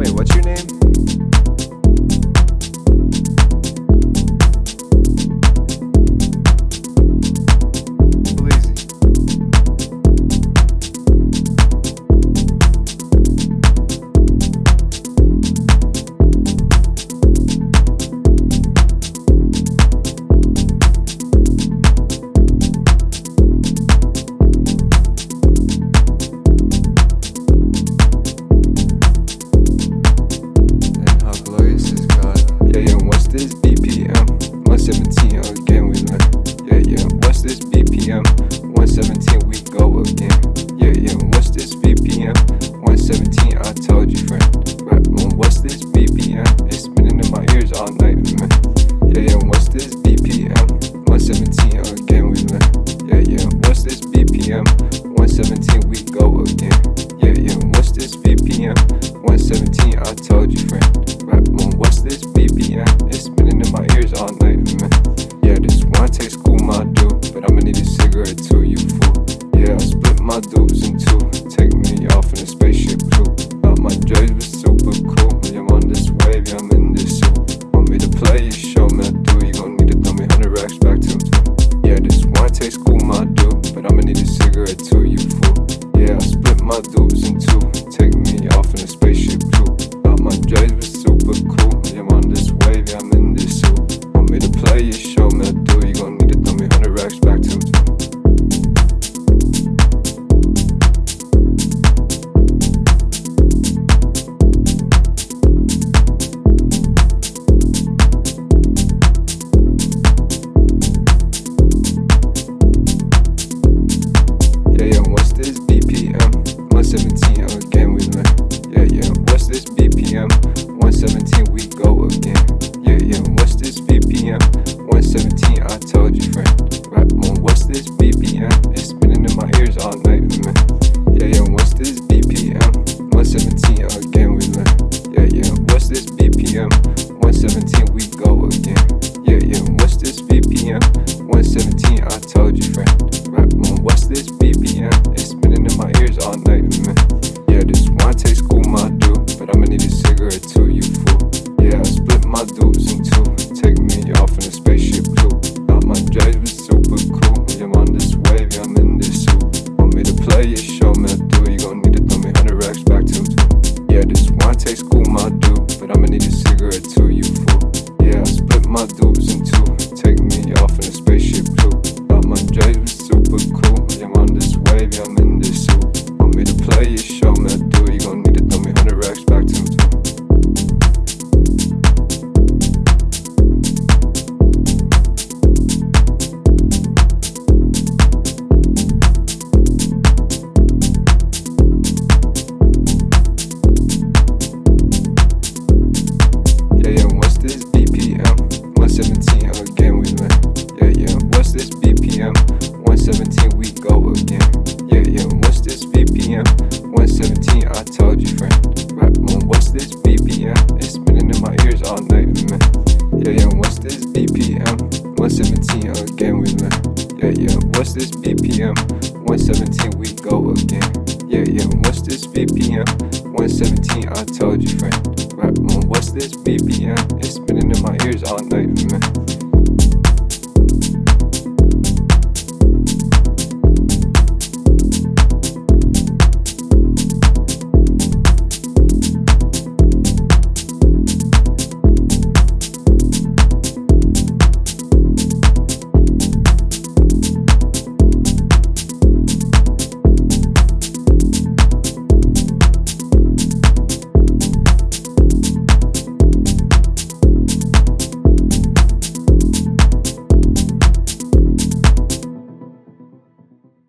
Wait, what's your name? 117 again, we learn. Yeah, yeah. What's this BPM? 117, we go again. Yeah, yeah. What's this BPM? 117, I told you, friend. Right, man. What's this BPM? It's spinning in my ears all night, man. Yeah, this one takes cool, my dude. But I'ma need a cigarette too, you fool. Yeah, I split my dudes in two. Take me off in a spaceship, too. got my drugs to you for. Yeah, I split my dues in two. 117, I told you, friend. Rap on what's this BPM? It's spinning in my ears all night, man. Yeah, yeah, what's this BPM? 117, again we man. Yeah, yeah, what's this BPM? 117, we go again. Yeah, yeah, what's this BPM? 117, I told you, friend. Rap on what's this BPM? It's spinning in my ears all night, man.